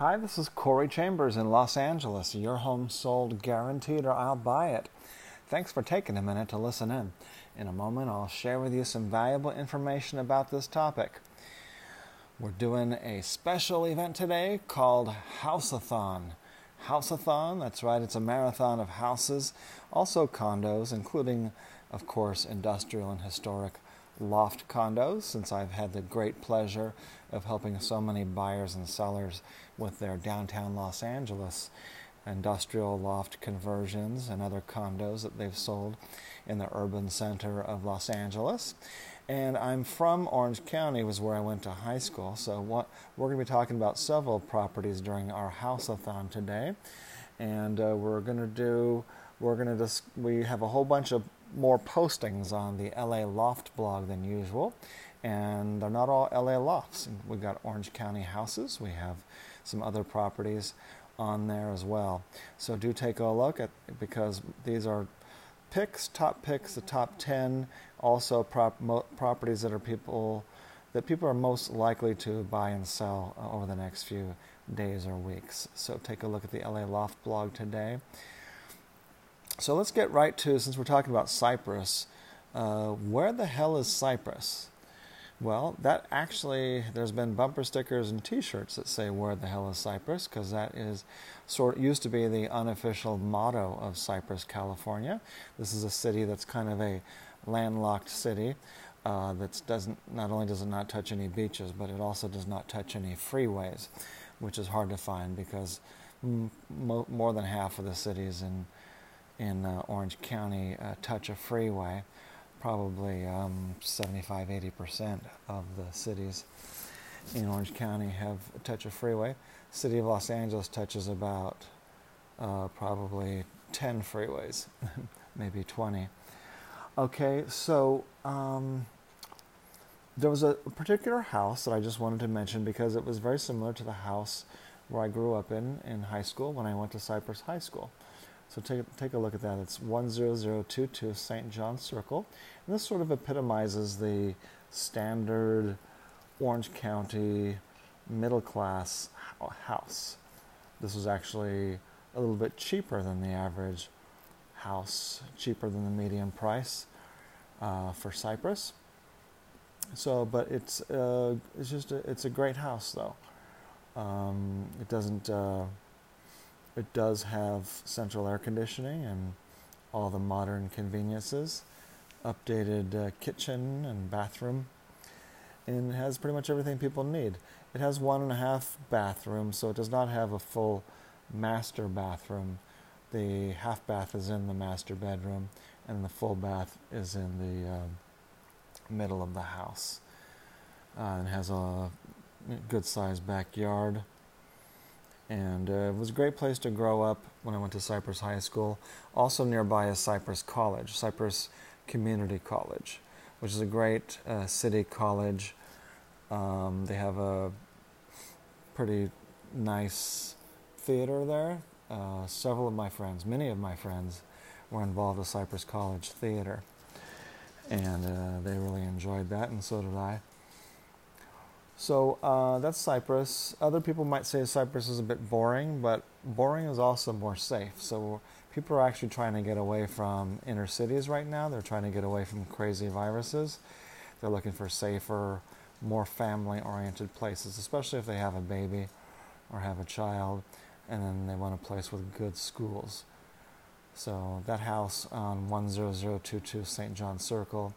Hi, this is Corey Chambers in Los Angeles. Your home sold guaranteed or I'll buy it. Thanks for taking a minute to listen in. In a moment, I'll share with you some valuable information about this topic. We're doing a special event today called Houseathon. Houseathon, that's right, it's a marathon of houses, also condos, including, of course, industrial and historic loft condos, since I've had the great pleasure of helping so many buyers and sellers with their downtown Los Angeles industrial loft conversions and other condos that they've sold in the urban center of Los Angeles. And I'm from Orange County, was where I went to high school. So what we're going to be talking about several properties during our houseathon today, and uh, we're going to do we're going to just we have a whole bunch of more postings on the LA Loft blog than usual, and they're not all LA lofts. We've got Orange County houses. We have some other properties on there as well. So do take a look at because these are picks, top picks, the top 10, also prop, mo, properties that are people that people are most likely to buy and sell uh, over the next few days or weeks. So take a look at the LA Loft blog today. So let's get right to, since we're talking about Cypress, uh, where the hell is Cypress? Well, that actually, there's been bumper stickers and T-shirts that say "Where the hell is Cypress?" because that is sort used to be the unofficial motto of Cypress, California. This is a city that's kind of a landlocked city uh, that doesn't not only does it not touch any beaches, but it also does not touch any freeways, which is hard to find because m- more than half of the cities in in uh, Orange County uh, touch a freeway probably um, 75 80% of the cities in Orange County have a touch of freeway. City of Los Angeles touches about uh, probably 10 freeways, maybe 20. Okay, so um, there was a particular house that I just wanted to mention because it was very similar to the house where I grew up in in high school when I went to Cypress High School. So take, take a look at that. It's 10022 St. John Circle. And this sort of epitomizes the standard Orange County middle class house. This was actually a little bit cheaper than the average house, cheaper than the median price uh, for Cypress. So, but it's uh, it's just a, it's a great house though. Um, it doesn't uh, it does have central air conditioning and all the modern conveniences, updated uh, kitchen and bathroom, and has pretty much everything people need. It has one and a half bathrooms, so it does not have a full master bathroom. The half bath is in the master bedroom, and the full bath is in the uh, middle of the house. Uh, and has a good sized backyard and uh, it was a great place to grow up when I went to Cypress High School. Also nearby is Cypress College, Cypress Community College, which is a great uh, city college. Um, they have a pretty nice theater there. Uh, several of my friends, many of my friends, were involved with Cypress College Theater, and uh, they really enjoyed that, and so did I. So uh, that's Cypress. Other people might say Cypress is a bit boring, but boring is also more safe. So people are actually trying to get away from inner cities right now. They're trying to get away from crazy viruses. They're looking for safer, more family oriented places, especially if they have a baby or have a child, and then they want a place with good schools. So that house on 10022 St. John Circle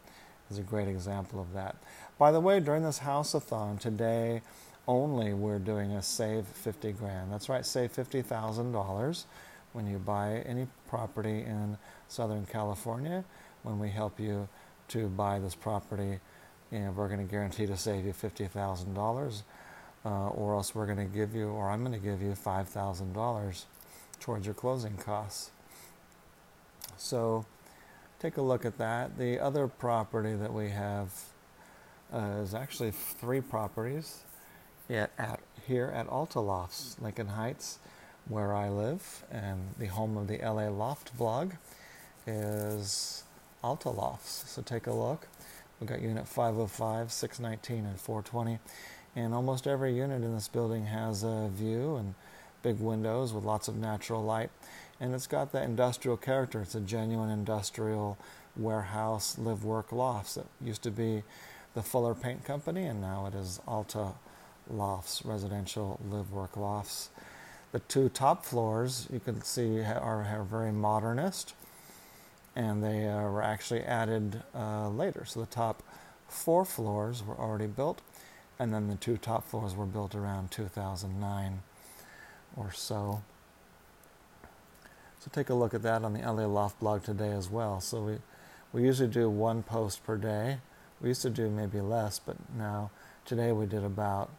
is a great example of that. By the way, during this house-a-thon today only, we're doing a save 50 grand. That's right, save $50,000 when you buy any property in Southern California. When we help you to buy this property, and we're going to guarantee to save you $50,000, uh, or else we're going to give you, or I'm going to give you $5,000 towards your closing costs. So take a look at that. The other property that we have uh, is actually three properties at, at, here at Alta Lofts, Lincoln Heights, where I live, and the home of the LA Loft blog is Alta Lofts. So take a look. We've got unit 505, 619, and 420 And almost every unit in this building has a view and big windows with lots of natural light. And it's got that industrial character. It's a genuine industrial warehouse live work lofts. It used to be the Fuller Paint Company, and now it is Alta Lofts, residential live work lofts. The two top floors you can see are, are very modernist, and they uh, were actually added uh, later. So the top four floors were already built, and then the two top floors were built around 2009 or so. So take a look at that on the LA Loft blog today as well. So we, we usually do one post per day. We used to do maybe less, but now today we did about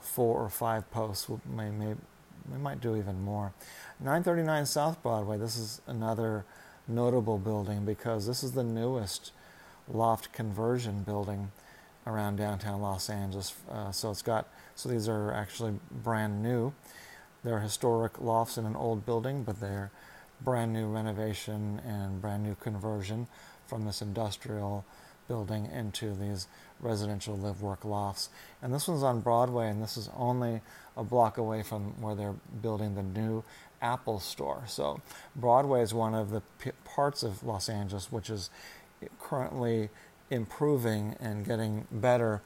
four or five posts. We may, may, we might do even more. 939 South Broadway, this is another notable building because this is the newest loft conversion building around downtown Los Angeles. Uh, so it's got, so these are actually brand new. They're historic lofts in an old building, but they're brand new renovation and brand new conversion from this industrial building into these residential live work lofts. And this one's on Broadway, and this is only a block away from where they're building the new Apple store. So Broadway is one of the p- parts of Los Angeles which is currently improving and getting better.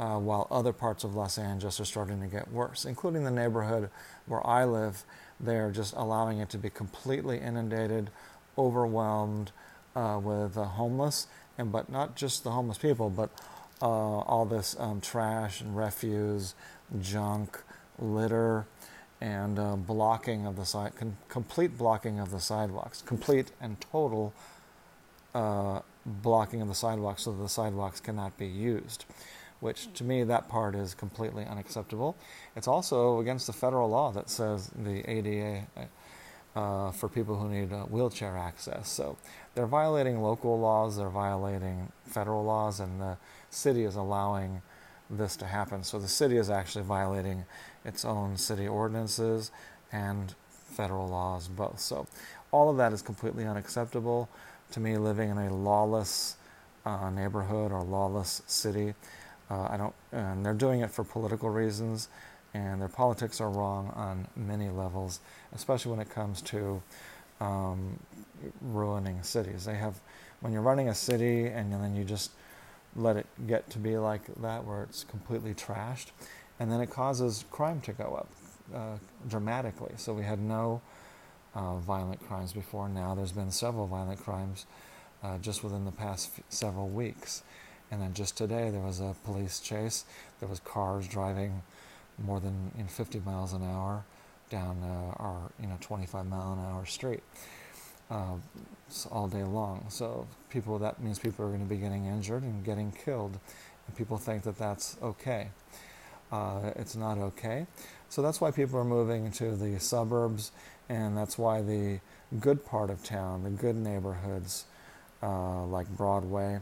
Uh, while other parts of Los Angeles are starting to get worse, including the neighborhood where I live. They're just allowing it to be completely inundated, overwhelmed uh, with uh, homeless, and but not just the homeless people, but uh, all this um, trash and refuse, junk, litter, and uh, blocking of the side, con- complete blocking of the sidewalks, complete and total uh, blocking of the sidewalks so that the sidewalks cannot be used. Which to me, that part is completely unacceptable. It's also against the federal law that says the ADA uh, for people who need uh, wheelchair access. So they're violating local laws, they're violating federal laws, and the city is allowing this to happen. So the city is actually violating its own city ordinances and federal laws both. So all of that is completely unacceptable to me. Living in a lawless uh, neighborhood or lawless city, uh, I don't, and they're doing it for political reasons, and their politics are wrong on many levels, especially when it comes to um, ruining cities. They have, when you're running a city and then you just let it get to be like that, where it's completely trashed, and then it causes crime to go up uh, dramatically. So we had no uh, violent crimes before. Now there's been several violent crimes uh, just within the past f- several weeks. And then just today there was a police chase. There was cars driving more than you know, 50 miles an hour down uh, our you know 25 mile an hour street uh, all day long. So people that means people are going to be getting injured and getting killed, and people think that that's okay. Uh, it's not okay. So that's why people are moving to the suburbs, and that's why the good part of town, the good neighborhoods uh, like Broadway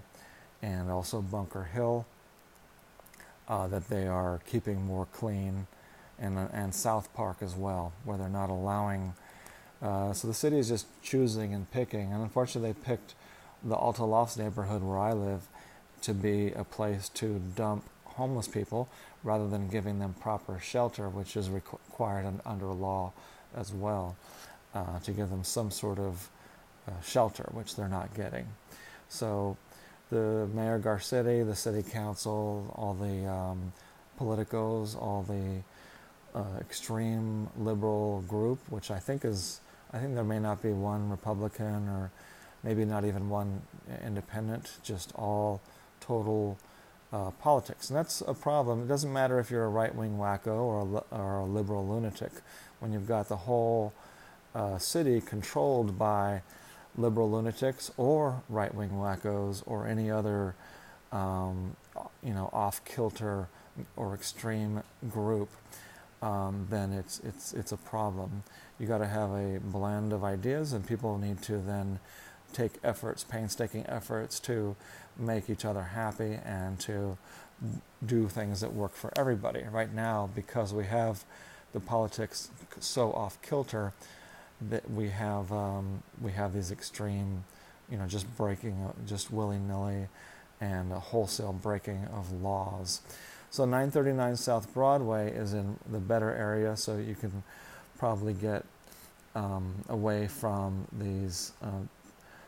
and also Bunker Hill, uh, that they are keeping more clean, and, and South Park as well, where they're not allowing. Uh, so the city is just choosing and picking, and unfortunately, they picked the Alta Lofts neighborhood where I live to be a place to dump homeless people rather than giving them proper shelter, which is required under law as well, uh, to give them some sort of uh, shelter, which they're not getting. So the Mayor Garcetti, the City Council, all the um, politicos, all the uh, extreme liberal group, which I think is, I think there may not be one Republican or maybe not even one independent, just all total uh, politics. And that's a problem. It doesn't matter if you're a right wing wacko or a, or a liberal lunatic. When you've got the whole uh, city controlled by liberal lunatics or right wing wackos or any other, um, you know, off kilter or extreme group, um, then it's, it's, it's a problem. You got to have a blend of ideas, and people need to then take efforts, painstaking efforts to make each other happy and to do things that work for everybody. Right now, because we have the politics so off kilter, that we have um, we have these extreme, you know, just breaking, just willy nilly, and a wholesale breaking of laws. So 939 South Broadway is in the better area, so you can probably get um, away from these uh,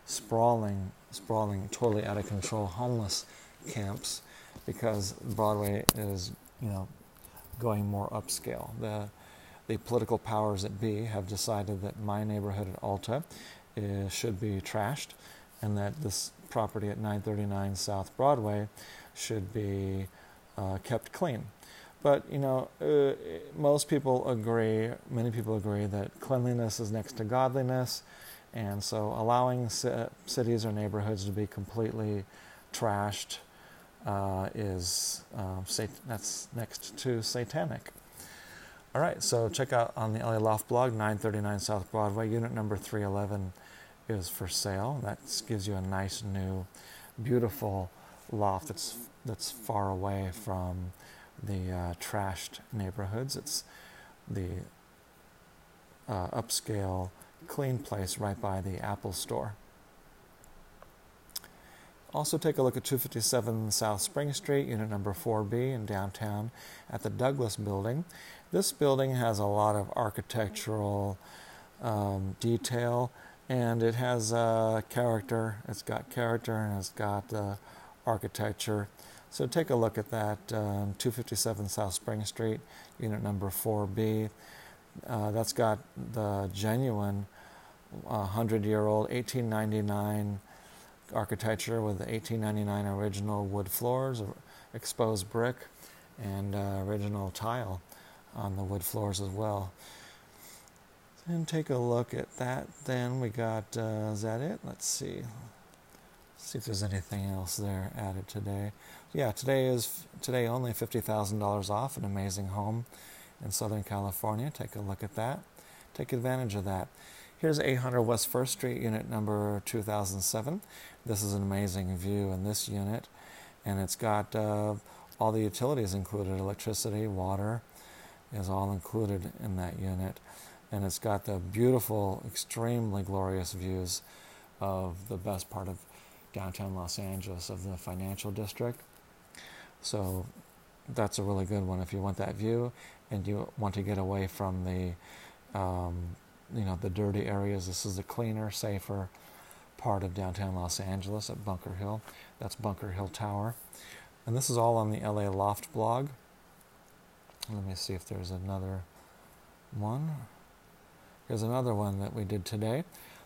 sprawling, sprawling, totally out of control homeless camps because Broadway is, you know, going more upscale. The the political powers that be have decided that my neighborhood at Alta is, should be trashed, and that this property at 939 South Broadway should be uh, kept clean. But you know, uh, most people agree. Many people agree that cleanliness is next to godliness, and so allowing c- cities or neighborhoods to be completely trashed uh, is uh, sat- that's next to satanic. All right, so check out on the LA Loft blog, 939 South Broadway, unit number 311 is for sale. That gives you a nice new, beautiful loft that's that's far away from the uh, trashed neighborhoods. It's the uh, upscale, clean place right by the Apple Store. Also, take a look at 257 South Spring Street, unit number 4B in downtown at the Douglas Building. This building has a lot of architectural um, detail and it has uh, character. It's got character and it's got uh, architecture. So take a look at that. Um, 257 South Spring Street, unit number 4B. Uh, that's got the genuine 100 year old 1899 architecture with the 1899 original wood floors, exposed brick, and uh, original tile on the wood floors as well. And take a look at that. Then we got, uh, is that it? Let's see. Let's see if there's anything else there added today. Yeah, today is today only fifty thousand dollars off an amazing home in Southern California. Take a look at that. Take advantage of that. Here's 800 West First Street, unit number 2007. This is an amazing view in this unit, and it's got uh, all the utilities included electricity, water is all included in that unit. And it's got the beautiful, extremely glorious views of the best part of downtown Los Angeles, of the financial district. So that's a really good one if you want that view and you want to get away from the um, you know the dirty areas. This is the cleaner, safer part of downtown Los Angeles at Bunker Hill. That's Bunker Hill Tower, and this is all on the LA Loft blog. Let me see if there's another one. Here's another one that we did today.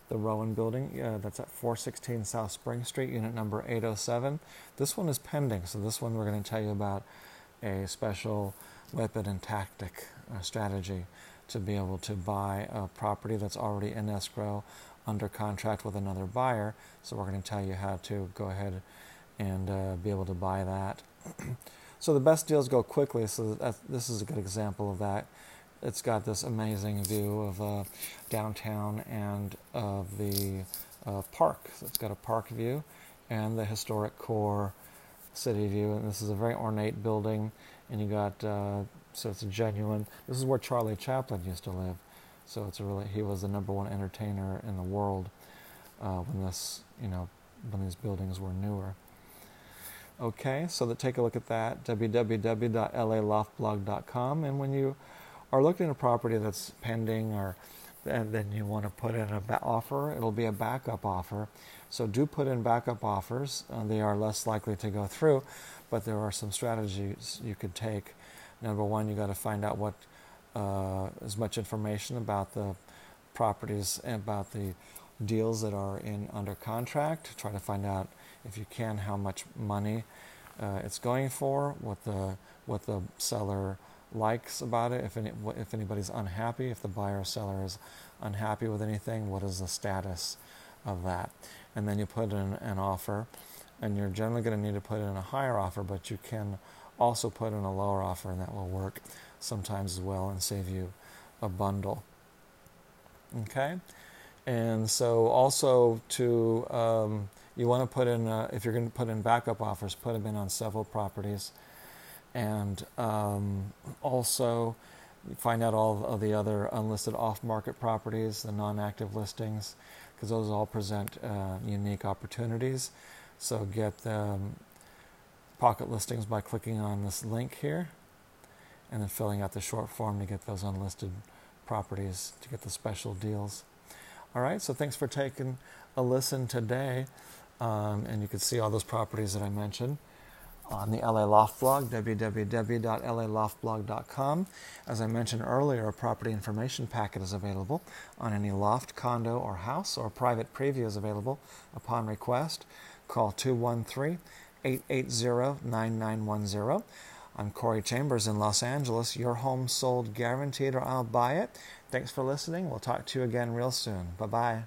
The Rowan Building, uh, that's at 416 South Spring Street, unit number 807. This one is pending, so this one we're going to tell you about a special weapon and tactic uh, strategy to be able to buy a property that's already in escrow under contract with another buyer. So we're going to tell you how to go ahead and uh, be able to buy that. so the best deals go quickly. So this is a good example of that. It's got this amazing view of uh, downtown and of the uh, park. So it's got a park view and the historic core city view. And this is a very ornate building. And you got uh, so it's a genuine. This is where Charlie Chaplin used to live. So it's a really he was the number one entertainer in the world uh, when this you know when these buildings were newer. Okay, so to take a look at that, www.laloftblog.com, and when you are looking at a property that's pending or and then you want to put in an offer, it'll be a backup offer. So do put in backup offers. Uh, they are less likely to go through, but there are some strategies you could take Number one, you got to find out what uh, as much information about the properties and about the deals that are in under contract. Try to find out if you can how much money uh, it's going for, what the what the seller likes about it. If any, if anybody's unhappy, if the buyer or seller is unhappy with anything, what is the status of that? And then you put in an offer, and you're generally going to need to put in a higher offer, but you can also put in a lower offer and that will work sometimes as well and save you a bundle. Okay? And so also to, um, you want to put in, uh, if you're going to put in backup offers, put them in on several properties. And um, also find out all of the other unlisted off market properties, the non active listings, because those all present uh, unique opportunities. So get them pocket listings by clicking on this link here and then filling out the short form to get those unlisted properties to get the special deals. All right, so thanks for taking a listen today. Um, and you can see all those properties that I mentioned on the LA Loft blog, www.laloftblog.com. As I mentioned earlier, a property information packet is available on any loft, condo, or house, or private preview is available upon request. Call 213 880 9910. I'm Corey Chambers in Los Angeles. Your home sold guaranteed or I'll buy it. Thanks for listening. We'll talk to you again real soon. Bye bye.